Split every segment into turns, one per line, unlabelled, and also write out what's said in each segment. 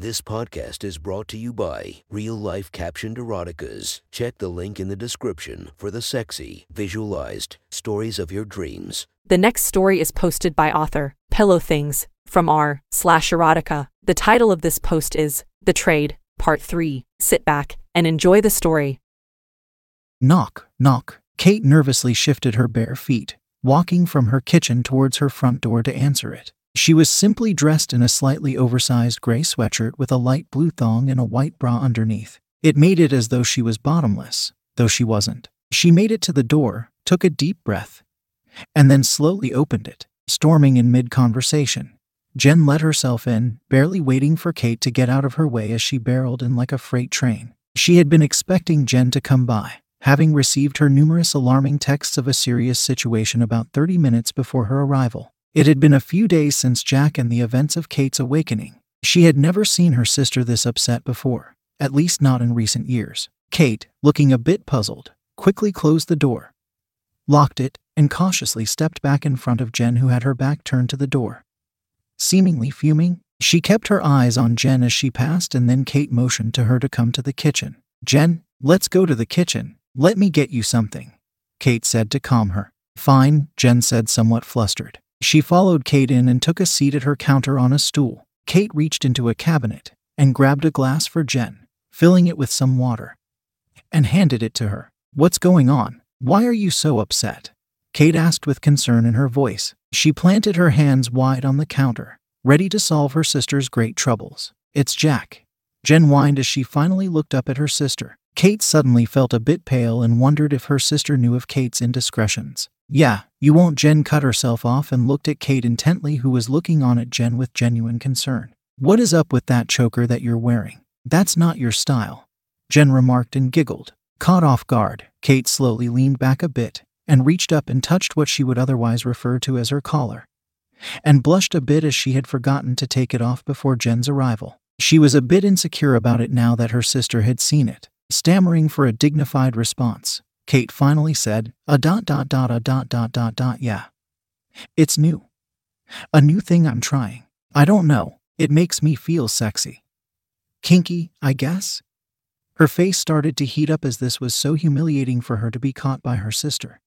This podcast is brought to you by Real Life Captioned Eroticas. Check the link in the description for the sexy, visualized stories of your dreams.
The next story is posted by author Pillow Things from r slash erotica. The title of this post is The Trade, Part 3. Sit back and enjoy the story.
Knock, knock. Kate nervously shifted her bare feet, walking from her kitchen towards her front door to answer it. She was simply dressed in a slightly oversized gray sweatshirt with a light blue thong and a white bra underneath. It made it as though she was bottomless, though she wasn't. She made it to the door, took a deep breath, and then slowly opened it, storming in mid conversation. Jen let herself in, barely waiting for Kate to get out of her way as she barreled in like a freight train. She had been expecting Jen to come by, having received her numerous alarming texts of a serious situation about 30 minutes before her arrival. It had been a few days since Jack and the events of Kate's awakening. She had never seen her sister this upset before, at least not in recent years. Kate, looking a bit puzzled, quickly closed the door, locked it, and cautiously stepped back in front of Jen, who had her back turned to the door. Seemingly fuming, she kept her eyes on Jen as she passed, and then Kate motioned to her to come to the kitchen. Jen, let's go to the kitchen. Let me get you something, Kate said to calm her. Fine, Jen said, somewhat flustered. She followed Kate in and took a seat at her counter on a stool. Kate reached into a cabinet and grabbed a glass for Jen, filling it with some water, and handed it to her. What's going on? Why are you so upset? Kate asked with concern in her voice. She planted her hands wide on the counter, ready to solve her sister's great troubles. It's Jack. Jen whined as she finally looked up at her sister. Kate suddenly felt a bit pale and wondered if her sister knew of Kate's indiscretions. Yeah, you won't. Jen cut herself off and looked at Kate intently, who was looking on at Jen with genuine concern. What is up with that choker that you're wearing? That's not your style. Jen remarked and giggled. Caught off guard, Kate slowly leaned back a bit and reached up and touched what she would otherwise refer to as her collar, and blushed a bit as she had forgotten to take it off before Jen's arrival. She was a bit insecure about it now that her sister had seen it. Stammering for a dignified response, Kate finally said, A dot dot dot a dot dot dot dot yeah. It's new. A new thing I'm trying. I don't know. It makes me feel sexy. Kinky, I guess? Her face started to heat up as this was so humiliating for her to be caught by her sister.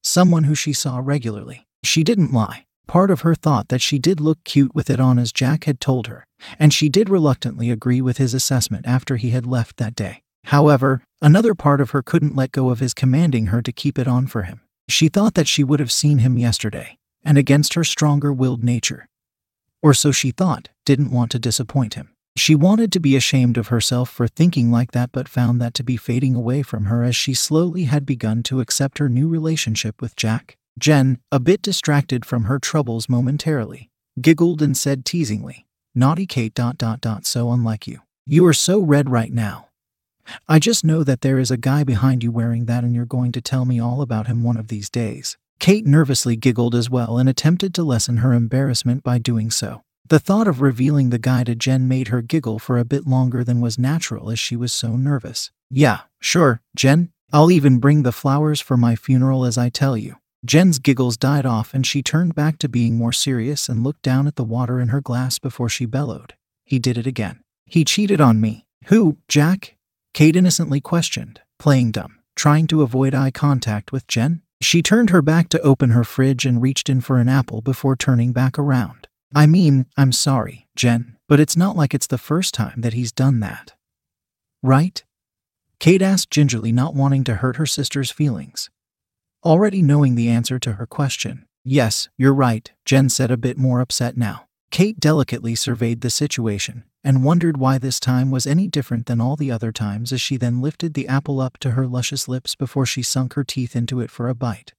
Someone who she saw regularly. She didn't lie. Part of her thought that she did look cute with it on as Jack had told her, and she did reluctantly agree with his assessment after he had left that day. However, another part of her couldn't let go of his commanding her to keep it on for him. She thought that she would have seen him yesterday, and against her stronger willed nature. Or so she thought, didn't want to disappoint him. She wanted to be ashamed of herself for thinking like that, but found that to be fading away from her as she slowly had begun to accept her new relationship with Jack. Jen, a bit distracted from her troubles momentarily, giggled and said teasingly, Naughty Kate. Dot, dot, dot, so unlike you. You are so red right now. I just know that there is a guy behind you wearing that and you're going to tell me all about him one of these days. Kate nervously giggled as well and attempted to lessen her embarrassment by doing so. The thought of revealing the guy to Jen made her giggle for a bit longer than was natural as she was so nervous. Yeah, sure, Jen. I'll even bring the flowers for my funeral as I tell you. Jen's giggles died off and she turned back to being more serious and looked down at the water in her glass before she bellowed. He did it again. He cheated on me. Who, Jack? Kate innocently questioned, playing dumb, trying to avoid eye contact with Jen. She turned her back to open her fridge and reached in for an apple before turning back around. I mean, I'm sorry, Jen, but it's not like it's the first time that he's done that. Right? Kate asked gingerly, not wanting to hurt her sister's feelings. Already knowing the answer to her question. Yes, you're right, Jen said, a bit more upset now. Kate delicately surveyed the situation and wondered why this time was any different than all the other times as she then lifted the apple up to her luscious lips before she sunk her teeth into it for a bite,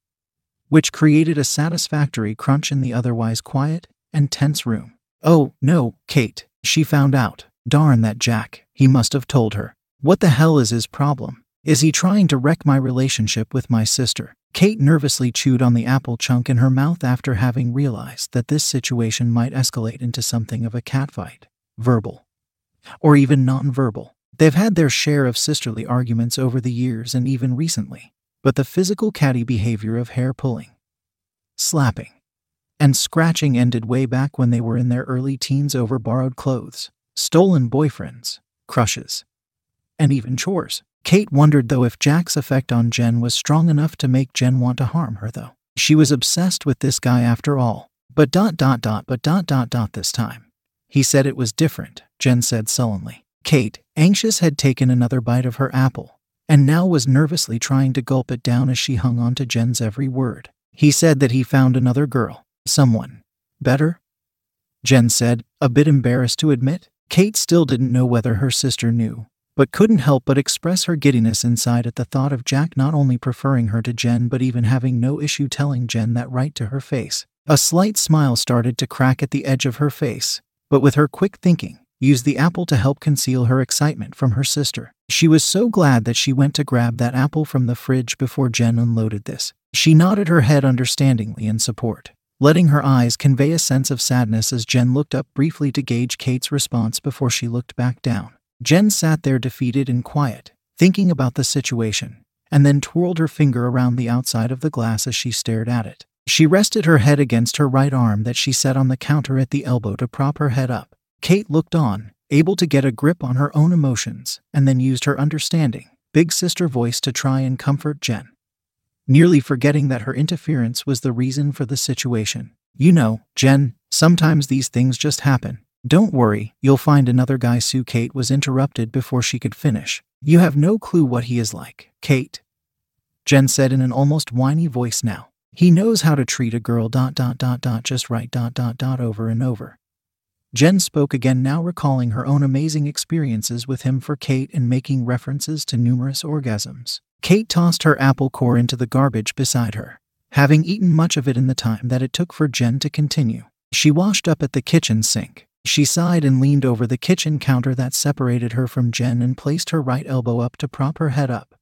which created a satisfactory crunch in the otherwise quiet and tense room. Oh, no, Kate, she found out. Darn that Jack, he must have told her. What the hell is his problem? Is he trying to wreck my relationship with my sister? Kate nervously chewed on the apple chunk in her mouth after having realized that this situation might escalate into something of a catfight verbal, or even nonverbal. They've had their share of sisterly arguments over the years and even recently, but the physical catty behavior of hair pulling, slapping, and scratching ended way back when they were in their early teens over borrowed clothes. stolen boyfriends, crushes, and even chores. Kate wondered though if Jack's effect on Jen was strong enough to make Jen want to harm her though. She was obsessed with this guy after all. But dot dot dot but dot dot dot this time. He said it was different, Jen said sullenly. Kate, anxious, had taken another bite of her apple, and now was nervously trying to gulp it down as she hung on to Jen's every word. He said that he found another girl, someone better? Jen said, a bit embarrassed to admit. Kate still didn't know whether her sister knew, but couldn't help but express her giddiness inside at the thought of Jack not only preferring her to Jen but even having no issue telling Jen that right to her face. A slight smile started to crack at the edge of her face, but with her quick thinking, used the apple to help conceal her excitement from her sister. She was so glad that she went to grab that apple from the fridge before Jen unloaded this. She nodded her head understandingly in support, letting her eyes convey a sense of sadness as Jen looked up briefly to gauge Kate's response before she looked back down. Jen sat there defeated and quiet, thinking about the situation, and then twirled her finger around the outside of the glass as she stared at it. She rested her head against her right arm that she set on the counter at the elbow to prop her head up. Kate looked on, able to get a grip on her own emotions, and then used her understanding, big sister voice to try and comfort Jen. Nearly forgetting that her interference was the reason for the situation. You know, Jen, sometimes these things just happen. Don't worry, you'll find another guy. Sue Kate was interrupted before she could finish. You have no clue what he is like, Kate. Jen said in an almost whiny voice now. He knows how to treat a girl dot dot dot dot just right dot dot dot over and over. Jen spoke again now recalling her own amazing experiences with him for Kate and making references to numerous orgasms. Kate tossed her apple core into the garbage beside her, having eaten much of it in the time that it took for Jen to continue. She washed up at the kitchen sink, she sighed and leaned over the kitchen counter that separated her from Jen and placed her right elbow up to prop her head up,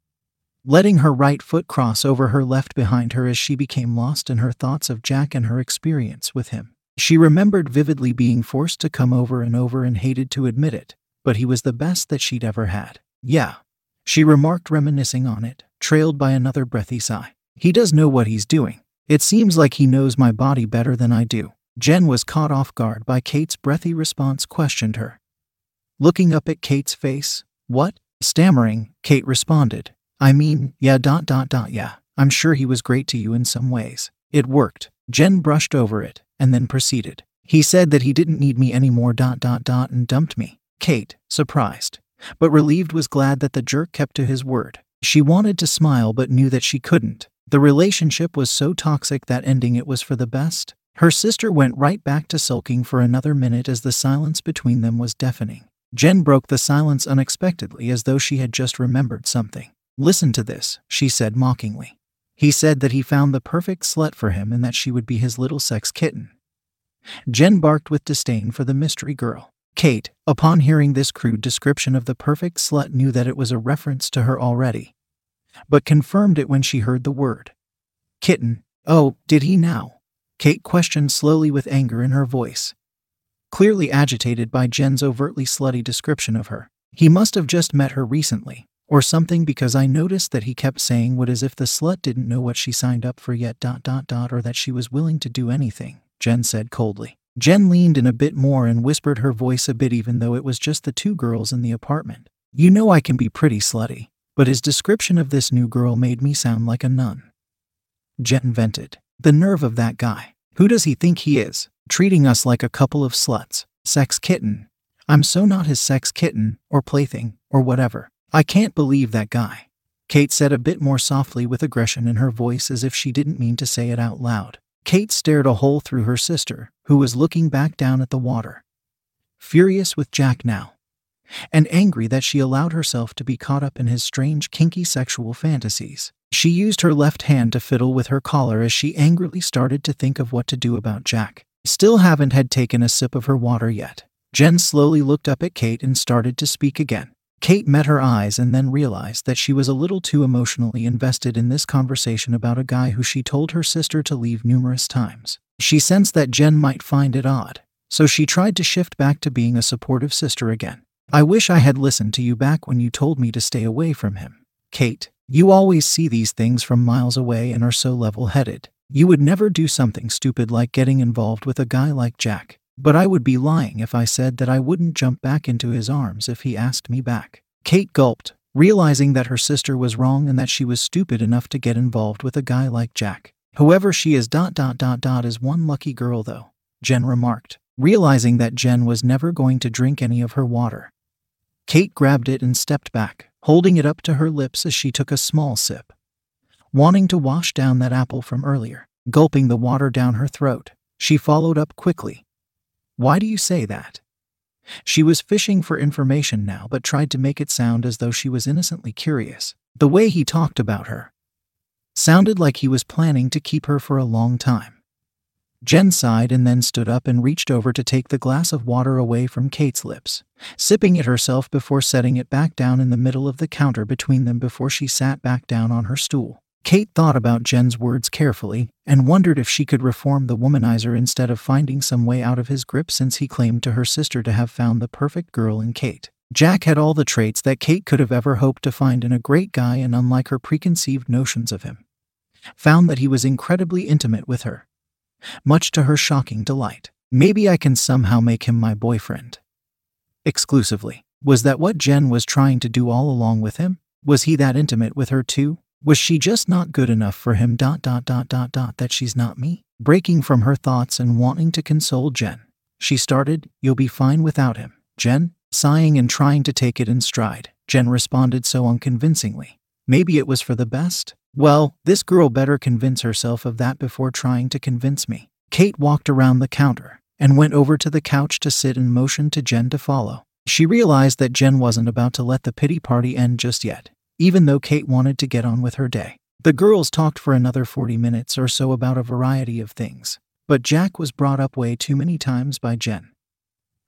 letting her right foot cross over her left behind her as she became lost in her thoughts of Jack and her experience with him. She remembered vividly being forced to come over and over and hated to admit it, but he was the best that she'd ever had. Yeah, she remarked, reminiscing on it, trailed by another breathy sigh. He does know what he's doing. It seems like he knows my body better than I do. Jen was caught off guard by Kate's breathy response, questioned her. Looking up at Kate's face, what? Stammering, Kate responded, I mean, yeah, dot, dot, dot, yeah. I'm sure he was great to you in some ways. It worked. Jen brushed over it and then proceeded. He said that he didn't need me anymore, dot, dot, dot, and dumped me. Kate, surprised, but relieved, was glad that the jerk kept to his word. She wanted to smile but knew that she couldn't. The relationship was so toxic that ending it was for the best. Her sister went right back to sulking for another minute as the silence between them was deafening. Jen broke the silence unexpectedly as though she had just remembered something. Listen to this, she said mockingly. He said that he found the perfect slut for him and that she would be his little sex kitten. Jen barked with disdain for the mystery girl. Kate, upon hearing this crude description of the perfect slut, knew that it was a reference to her already, but confirmed it when she heard the word. Kitten. Oh, did he now? Kate questioned slowly with anger in her voice, clearly agitated by Jen's overtly slutty description of her. He must have just met her recently, or something because I noticed that he kept saying what as if the slut didn't know what she signed up for yet dot dot dot or that she was willing to do anything, Jen said coldly. Jen leaned in a bit more and whispered her voice a bit even though it was just the two girls in the apartment. You know I can be pretty slutty, but his description of this new girl made me sound like a nun. Jen vented. The nerve of that guy. Who does he think he is? Treating us like a couple of sluts. Sex kitten. I'm so not his sex kitten, or plaything, or whatever. I can't believe that guy. Kate said a bit more softly with aggression in her voice as if she didn't mean to say it out loud. Kate stared a hole through her sister, who was looking back down at the water. Furious with Jack now, and angry that she allowed herself to be caught up in his strange, kinky sexual fantasies. She used her left hand to fiddle with her collar as she angrily started to think of what to do about Jack. Still haven't had taken a sip of her water yet. Jen slowly looked up at Kate and started to speak again. Kate met her eyes and then realized that she was a little too emotionally invested in this conversation about a guy who she told her sister to leave numerous times. She sensed that Jen might find it odd, so she tried to shift back to being a supportive sister again. I wish I had listened to you back when you told me to stay away from him. Kate, you always see these things from miles away and are so level headed. You would never do something stupid like getting involved with a guy like Jack. But I would be lying if I said that I wouldn't jump back into his arms if he asked me back. Kate gulped, realizing that her sister was wrong and that she was stupid enough to get involved with a guy like Jack. Whoever she is dot dot dot dot is one lucky girl though, Jen remarked, realizing that Jen was never going to drink any of her water. Kate grabbed it and stepped back, holding it up to her lips as she took a small sip. Wanting to wash down that apple from earlier, gulping the water down her throat, she followed up quickly. Why do you say that? She was fishing for information now, but tried to make it sound as though she was innocently curious. The way he talked about her sounded like he was planning to keep her for a long time. Jen sighed and then stood up and reached over to take the glass of water away from Kate's lips, sipping it herself before setting it back down in the middle of the counter between them before she sat back down on her stool. Kate thought about Jen's words carefully and wondered if she could reform the womanizer instead of finding some way out of his grip since he claimed to her sister to have found the perfect girl in Kate. Jack had all the traits that Kate could have ever hoped to find in a great guy, and unlike her preconceived notions of him, found that he was incredibly intimate with her, much to her shocking delight. Maybe I can somehow make him my boyfriend. Exclusively. Was that what Jen was trying to do all along with him? Was he that intimate with her too? Was she just not good enough for him? Dot dot dot dot dot that she's not me? Breaking from her thoughts and wanting to console Jen, she started, You'll be fine without him. Jen, sighing and trying to take it in stride, Jen responded so unconvincingly. Maybe it was for the best? Well, this girl better convince herself of that before trying to convince me. Kate walked around the counter and went over to the couch to sit and motioned to Jen to follow. She realized that Jen wasn't about to let the pity party end just yet even though Kate wanted to get on with her day. The girls talked for another 40 minutes or so about a variety of things, but Jack was brought up way too many times by Jen.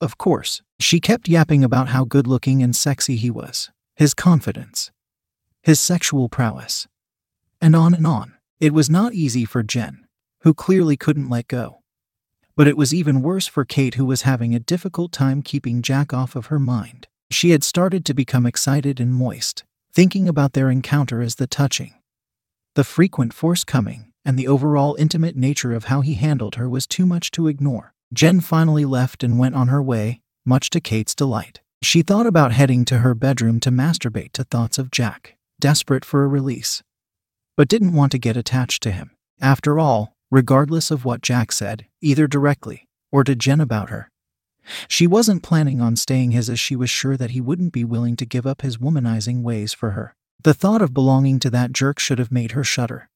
Of course, she kept yapping about how good looking and sexy he was, his confidence, his sexual prowess, and on and on. It was not easy for Jen, who clearly couldn't let go. But it was even worse for Kate, who was having a difficult time keeping Jack off of her mind. She had started to become excited and moist, thinking about their encounter as the touching. The frequent forthcoming and the overall intimate nature of how he handled her was too much to ignore. Jen finally left and went on her way, much to Kate's delight. She thought about heading to her bedroom to masturbate to thoughts of Jack, desperate for a release, but didn't want to get attached to him. After all, regardless of what Jack said, either directly or to Jen about her, she wasn't planning on staying his as she was sure that he wouldn't be willing to give up his womanizing ways for her. The thought of belonging to that jerk should have made her shudder.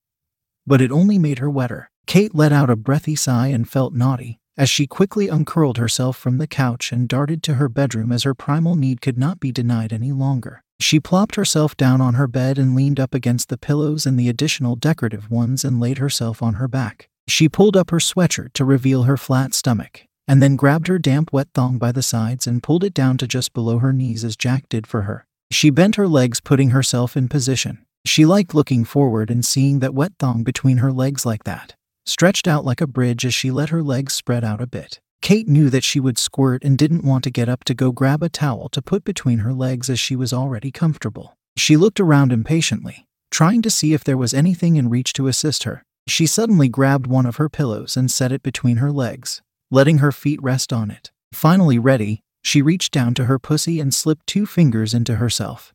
But it only made her wetter. Kate let out a breathy sigh and felt naughty as she quickly uncurled herself from the couch and darted to her bedroom as her primal need could not be denied any longer. She plopped herself down on her bed and leaned up against the pillows and the additional decorative ones and laid herself on her back. She pulled up her sweatshirt to reveal her flat stomach and then grabbed her damp wet thong by the sides and pulled it down to just below her knees as Jack did for her. She bent her legs, putting herself in position. She liked looking forward and seeing that wet thong between her legs like that, stretched out like a bridge as she let her legs spread out a bit. Kate knew that she would squirt and didn't want to get up to go grab a towel to put between her legs as she was already comfortable. She looked around impatiently, trying to see if there was anything in reach to assist her. She suddenly grabbed one of her pillows and set it between her legs, letting her feet rest on it. Finally ready, she reached down to her pussy and slipped two fingers into herself,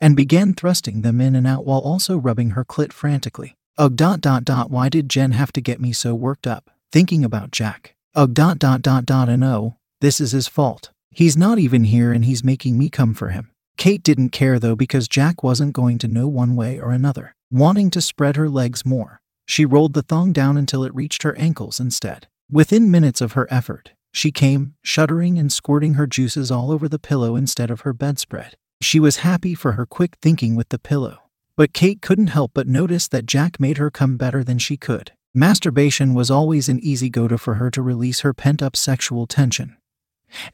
and began thrusting them in and out while also rubbing her clit frantically. Ugh dot dot dot why did Jen have to get me so worked up, thinking about Jack? Ugh dot dot dot dot and oh, this is his fault. He's not even here and he's making me come for him. Kate didn't care though because Jack wasn't going to know one way or another. Wanting to spread her legs more, she rolled the thong down until it reached her ankles instead. Within minutes of her effort, she came, shuddering and squirting her juices all over the pillow instead of her bedspread. She was happy for her quick thinking with the pillow. But Kate couldn't help but notice that Jack made her come better than she could. Masturbation was always an easy go to for her to release her pent up sexual tension,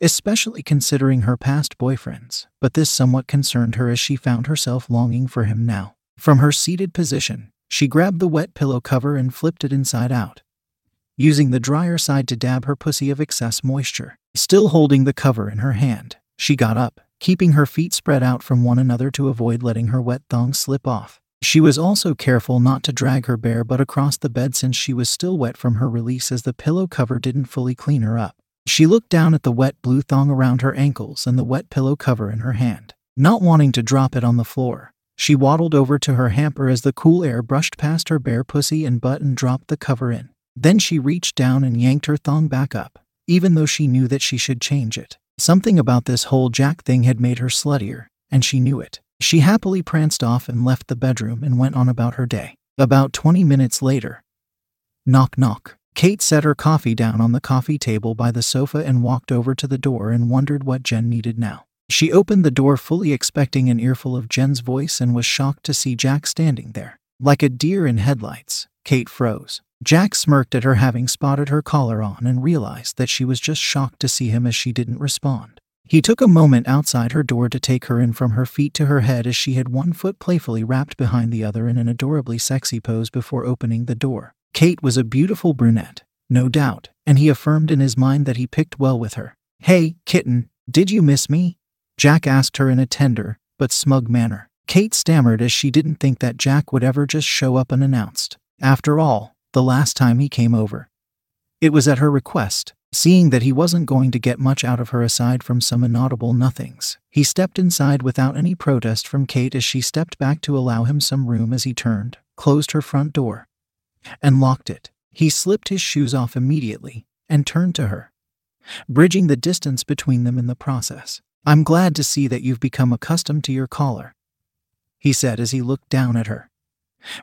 especially considering her past boyfriends, but this somewhat concerned her as she found herself longing for him now. From her seated position, she grabbed the wet pillow cover and flipped it inside out using the drier side to dab her pussy of excess moisture. Still holding the cover in her hand, she got up, keeping her feet spread out from one another to avoid letting her wet thong slip off. She was also careful not to drag her bare butt across the bed since she was still wet from her release as the pillow cover didn't fully clean her up. She looked down at the wet blue thong around her ankles and the wet pillow cover in her hand. Not wanting to drop it on the floor, she waddled over to her hamper as the cool air brushed past her bare pussy and butt and dropped the cover in. Then she reached down and yanked her thong back up, even though she knew that she should change it. Something about this whole Jack thing had made her sluttier, and she knew it. She happily pranced off and left the bedroom and went on about her day. About 20 minutes later, knock knock. Kate set her coffee down on the coffee table by the sofa and walked over to the door and wondered what Jen needed now. She opened the door fully expecting an earful of Jen's voice and was shocked to see Jack standing there. Like a deer in headlights, Kate froze. Jack smirked at her having spotted her collar on and realized that she was just shocked to see him as she didn't respond. He took a moment outside her door to take her in from her feet to her head as she had one foot playfully wrapped behind the other in an adorably sexy pose before opening the door. Kate was a beautiful brunette, no doubt, and he affirmed in his mind that he picked well with her. Hey, kitten, did you miss me? Jack asked her in a tender, but smug manner. Kate stammered as she didn't think that Jack would ever just show up unannounced. After all, the last time he came over. It was at her request. Seeing that he wasn't going to get much out of her aside from some inaudible nothings, he stepped inside without any protest from Kate as she stepped back to allow him some room as he turned, closed her front door, and locked it. He slipped his shoes off immediately and turned to her, bridging the distance between them in the process. I'm glad to see that you've become accustomed to your collar, he said as he looked down at her.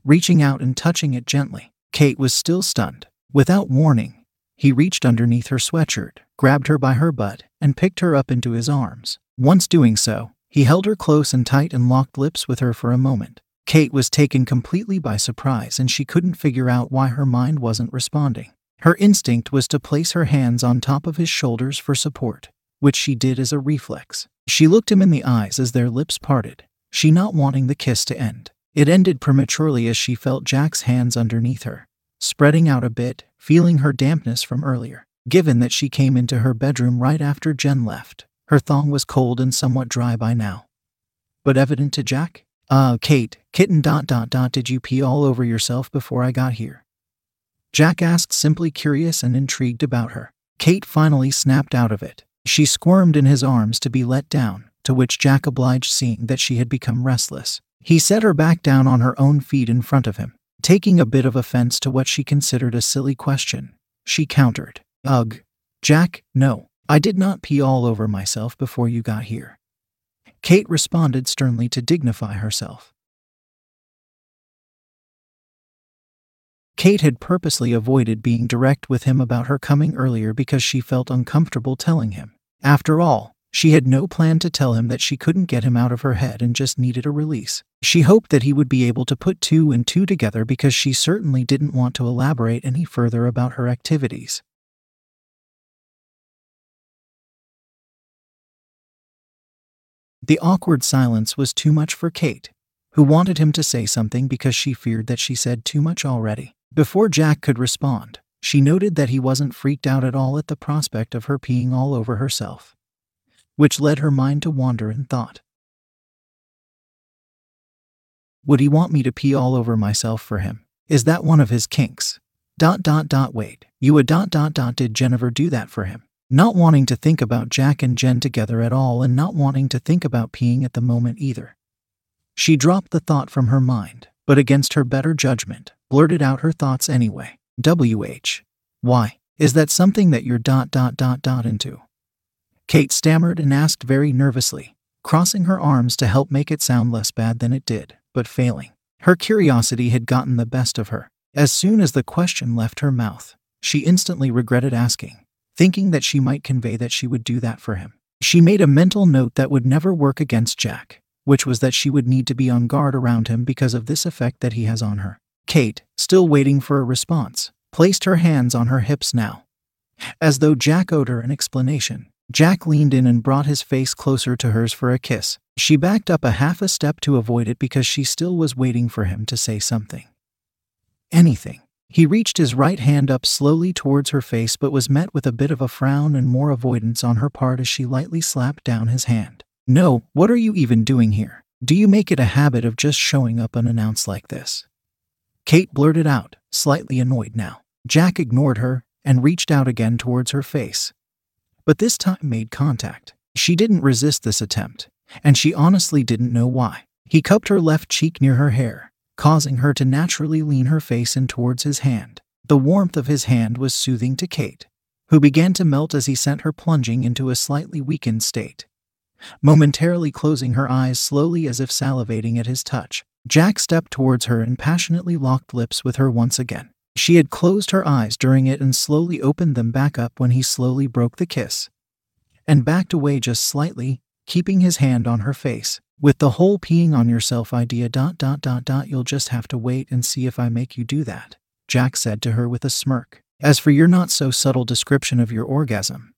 Reaching out and touching it gently, Kate was still stunned. Without warning, he reached underneath her sweatshirt, grabbed her by her butt, and picked her up into his arms. Once doing so, he held her close and tight and locked lips with her for a moment. Kate was taken completely by surprise and she couldn't figure out why her mind wasn't responding. Her instinct was to place her hands on top of his shoulders for support which she did as a reflex. She looked him in the eyes as their lips parted, she not wanting the kiss to end. It ended prematurely as she felt Jack's hands underneath her, spreading out a bit, feeling her dampness from earlier. Given that she came into her bedroom right after Jen left, her thong was cold and somewhat dry by now. But evident to Jack? Uh, Kate, kitten dot dot dot, did you pee all over yourself before I got here? Jack asked, simply curious and intrigued about her. Kate finally snapped out of it, she squirmed in his arms to be let down, to which Jack obliged, seeing that she had become restless. He set her back down on her own feet in front of him. Taking a bit of offense to what she considered a silly question, she countered, Ugh. Jack, no, I did not pee all over myself before you got here. Kate responded sternly to dignify herself. Kate had purposely avoided being direct with him about her coming earlier because she felt uncomfortable telling him. After all, she had no plan to tell him that she couldn't get him out of her head and just needed a release. She hoped that he would be able to put two and two together because she certainly didn't want to elaborate any further about her activities. The awkward silence was too much for Kate, who wanted him to say something because she feared that she said too much already. Before Jack could respond, she noted that he wasn't freaked out at all at the prospect of her peeing all over herself, which led her mind to wander in thought. Would he want me to pee all over myself for him? Is that one of his kinks? Dot dot dot wait, you a dot dot dot did Jennifer do that for him? Not wanting to think about Jack and Jen together at all and not wanting to think about peeing at the moment either. She dropped the thought from her mind, but against her better judgment, blurted out her thoughts anyway. WH. Why? Is that something that you're dot dot dot dot into? Kate stammered and asked very nervously, crossing her arms to help make it sound less bad than it did, but failing. Her curiosity had gotten the best of her. As soon as the question left her mouth, she instantly regretted asking, thinking that she might convey that she would do that for him. She made a mental note that would never work against Jack, which was that she would need to be on guard around him because of this effect that he has on her. Kate, still waiting for a response, placed her hands on her hips now. As though Jack owed her an explanation, Jack leaned in and brought his face closer to hers for a kiss. She backed up a half a step to avoid it because she still was waiting for him to say something. Anything. He reached his right hand up slowly towards her face but was met with a bit of a frown and more avoidance on her part as she lightly slapped down his hand. No, what are you even doing here? Do you make it a habit of just showing up unannounced like this? Kate blurted out, slightly annoyed now. Jack ignored her and reached out again towards her face, but this time made contact. She didn't resist this attempt, and she honestly didn't know why. He cupped her left cheek near her hair, causing her to naturally lean her face in towards his hand. The warmth of his hand was soothing to Kate, who began to melt as he sent her plunging into a slightly weakened state. Momentarily closing her eyes slowly as if salivating at his touch, Jack stepped towards her and passionately locked lips with her once again. She had closed her eyes during it and slowly opened them back up when he slowly broke the kiss and backed away just slightly, keeping his hand on her face. With the whole peeing on yourself idea dot dot dot dot you'll just have to wait and see if I make you do that, Jack said to her with a smirk. As for your not so subtle description of your orgasm,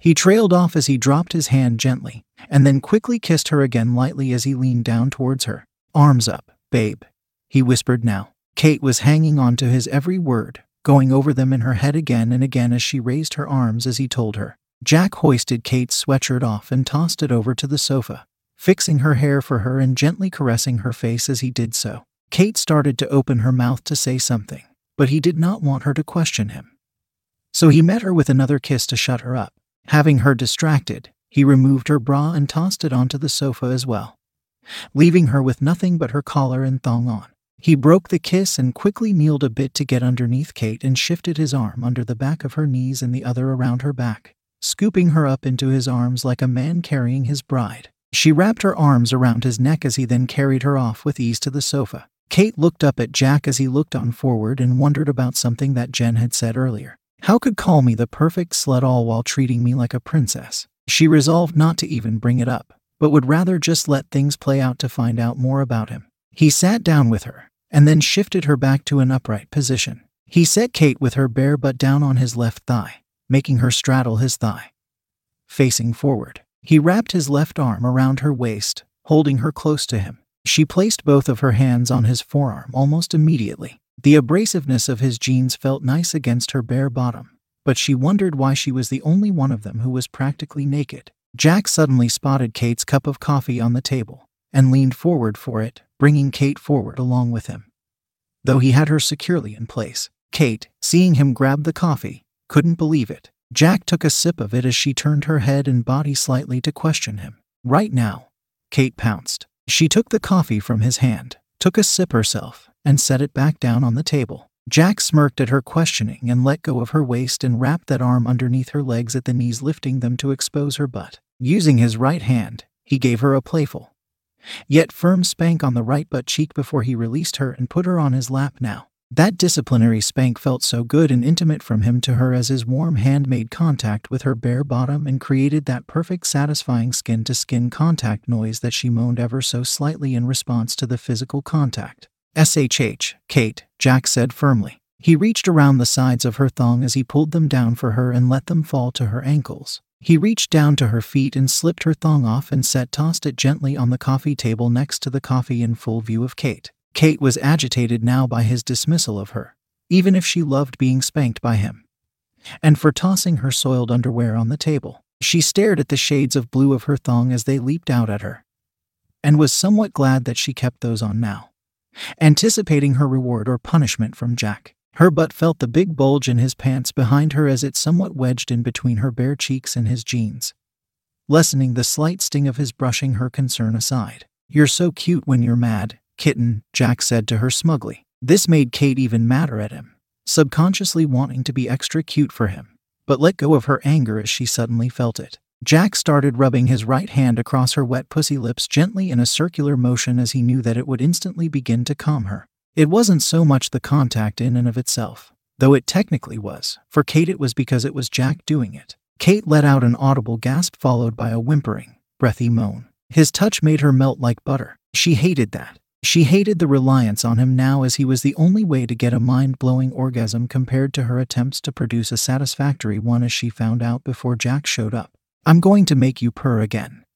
he trailed off as he dropped his hand gently, and then quickly kissed her again lightly as he leaned down towards her. Arms up, babe, he whispered now. Kate was hanging on to his every word, going over them in her head again and again as she raised her arms as he told her. Jack hoisted Kate's sweatshirt off and tossed it over to the sofa, fixing her hair for her and gently caressing her face as he did so. Kate started to open her mouth to say something, but he did not want her to question him. So he met her with another kiss to shut her up. Having her distracted, he removed her bra and tossed it onto the sofa as well, leaving her with nothing but her collar and thong on. He broke the kiss and quickly kneeled a bit to get underneath Kate and shifted his arm under the back of her knees and the other around her back, scooping her up into his arms like a man carrying his bride. She wrapped her arms around his neck as he then carried her off with ease to the sofa. Kate looked up at Jack as he looked on forward and wondered about something that Jen had said earlier. How could call me the perfect slut all while treating me like a princess? She resolved not to even bring it up, but would rather just let things play out to find out more about him. He sat down with her, and then shifted her back to an upright position. He set Kate with her bare butt down on his left thigh, making her straddle his thigh. Facing forward, he wrapped his left arm around her waist, holding her close to him. She placed both of her hands on his forearm almost immediately. The abrasiveness of his jeans felt nice against her bare bottom, but she wondered why she was the only one of them who was practically naked. Jack suddenly spotted Kate's cup of coffee on the table and leaned forward for it, bringing Kate forward along with him. Though he had her securely in place, Kate, seeing him grab the coffee, couldn't believe it. Jack took a sip of it as she turned her head and body slightly to question him. Right now, Kate pounced. She took the coffee from his hand, took a sip herself, and set it back down on the table. Jack smirked at her questioning and let go of her waist and wrapped that arm underneath her legs at the knees, lifting them to expose her butt. Using his right hand, he gave her a playful, yet firm spank on the right butt cheek before he released her and put her on his lap now. That disciplinary spank felt so good and intimate from him to her as his warm hand made contact with her bare bottom and created that perfect satisfying skin to skin contact noise that she moaned ever so slightly in response to the physical contact. SHH, Kate, Jack said firmly. He reached around the sides of her thong as he pulled them down for her and let them fall to her ankles. He reached down to her feet and slipped her thong off and set tossed it gently on the coffee table next to the coffee in full view of Kate. Kate was agitated now by his dismissal of her, even if she loved being spanked by him. And for tossing her soiled underwear on the table, she stared at the shades of blue of her thong as they leaped out at her, and was somewhat glad that she kept those on now, anticipating her reward or punishment from Jack. Her butt felt the big bulge in his pants behind her as it somewhat wedged in between her bare cheeks and his jeans, lessening the slight sting of his brushing her concern aside. You're so cute when you're mad, Kitten, Jack said to her smugly. This made Kate even madder at him, subconsciously wanting to be extra cute for him, but let go of her anger as she suddenly felt it. Jack started rubbing his right hand across her wet pussy lips gently in a circular motion as he knew that it would instantly begin to calm her. It wasn't so much the contact in and of itself, though it technically was. For Kate, it was because it was Jack doing it. Kate let out an audible gasp followed by a whimpering, breathy moan. His touch made her melt like butter. She hated that. She hated the reliance on him now as he was the only way to get a mind blowing orgasm compared to her attempts to produce a satisfactory one as she found out before Jack showed up. I'm going to make you purr again.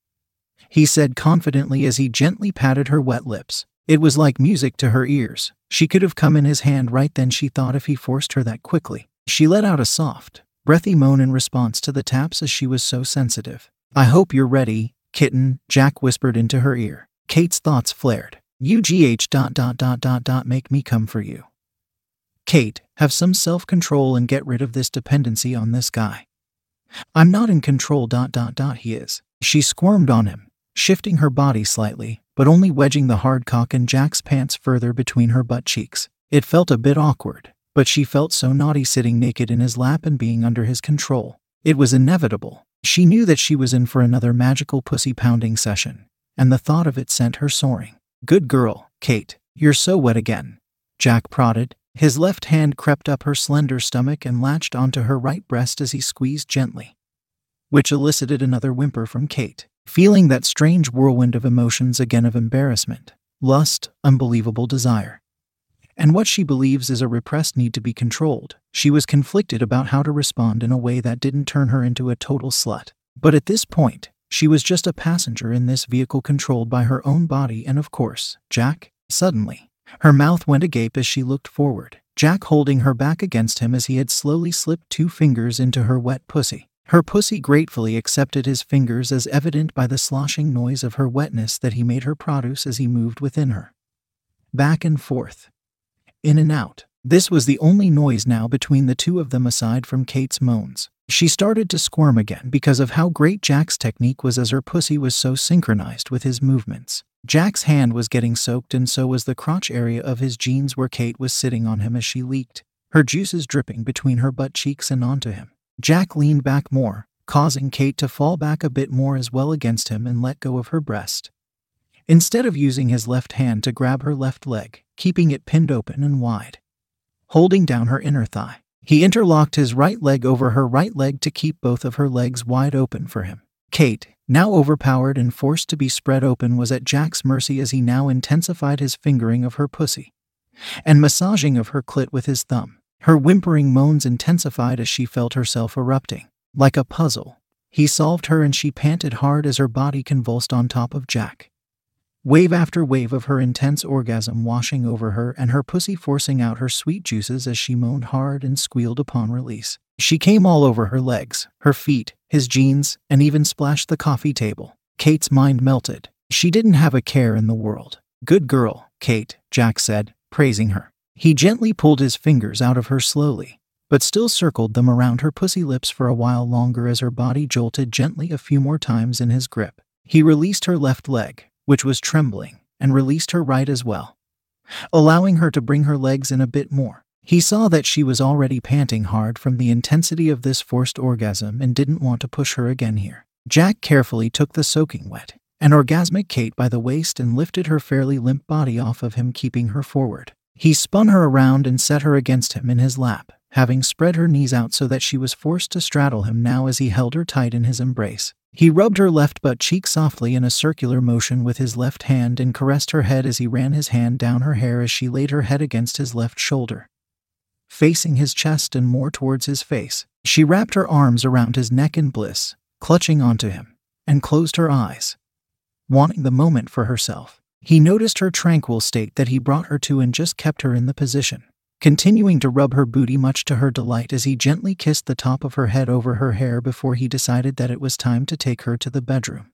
He said confidently as he gently patted her wet lips. It was like music to her ears. She could have come in his hand right then, she thought, if he forced her that quickly. She let out a soft, breathy moan in response to the taps as she was so sensitive. I hope you're ready, kitten, Jack whispered into her ear. Kate's thoughts flared. UGH dot dot dot dot dot make me come for you. Kate, have some self control and get rid of this dependency on this guy. I'm not in control. Dot dot dot. He is. She squirmed on him, shifting her body slightly, but only wedging the hard cock in Jack's pants further between her butt cheeks. It felt a bit awkward, but she felt so naughty sitting naked in his lap and being under his control. It was inevitable. She knew that she was in for another magical pussy pounding session, and the thought of it sent her soaring. Good girl, Kate. You're so wet again. Jack prodded. His left hand crept up her slender stomach and latched onto her right breast as he squeezed gently, which elicited another whimper from Kate. Feeling that strange whirlwind of emotions again of embarrassment, lust, unbelievable desire, and what she believes is a repressed need to be controlled, she was conflicted about how to respond in a way that didn't turn her into a total slut. But at this point, she was just a passenger in this vehicle controlled by her own body and, of course, Jack. Suddenly, her mouth went agape as she looked forward, Jack holding her back against him as he had slowly slipped two fingers into her wet pussy. Her pussy gratefully accepted his fingers as evident by the sloshing noise of her wetness that he made her produce as he moved within her. Back and forth. In and out. This was the only noise now between the two of them aside from Kate's moans. She started to squirm again because of how great Jack's technique was as her pussy was so synchronized with his movements. Jack's hand was getting soaked and so was the crotch area of his jeans where Kate was sitting on him as she leaked, her juices dripping between her butt cheeks and onto him. Jack leaned back more, causing Kate to fall back a bit more as well against him and let go of her breast. Instead of using his left hand to grab her left leg, keeping it pinned open and wide, holding down her inner thigh, he interlocked his right leg over her right leg to keep both of her legs wide open for him. Kate, now overpowered and forced to be spread open, was at Jack's mercy as he now intensified his fingering of her pussy and massaging of her clit with his thumb. Her whimpering moans intensified as she felt herself erupting. Like a puzzle, he solved her and she panted hard as her body convulsed on top of Jack. Wave after wave of her intense orgasm washing over her and her pussy forcing out her sweet juices as she moaned hard and squealed upon release. She came all over her legs, her feet, his jeans, and even splashed the coffee table. Kate's mind melted. She didn't have a care in the world. Good girl, Kate, Jack said, praising her. He gently pulled his fingers out of her slowly, but still circled them around her pussy lips for a while longer as her body jolted gently a few more times in his grip. He released her left leg, which was trembling, and released her right as well, allowing her to bring her legs in a bit more. He saw that she was already panting hard from the intensity of this forced orgasm and didn't want to push her again here. Jack carefully took the soaking wet and orgasmic Kate by the waist and lifted her fairly limp body off of him, keeping her forward. He spun her around and set her against him in his lap, having spread her knees out so that she was forced to straddle him now as he held her tight in his embrace. He rubbed her left butt cheek softly in a circular motion with his left hand and caressed her head as he ran his hand down her hair as she laid her head against his left shoulder. Facing his chest and more towards his face, she wrapped her arms around his neck in bliss, clutching onto him, and closed her eyes, wanting the moment for herself. He noticed her tranquil state that he brought her to and just kept her in the position, continuing to rub her booty much to her delight as he gently kissed the top of her head over her hair before he decided that it was time to take her to the bedroom.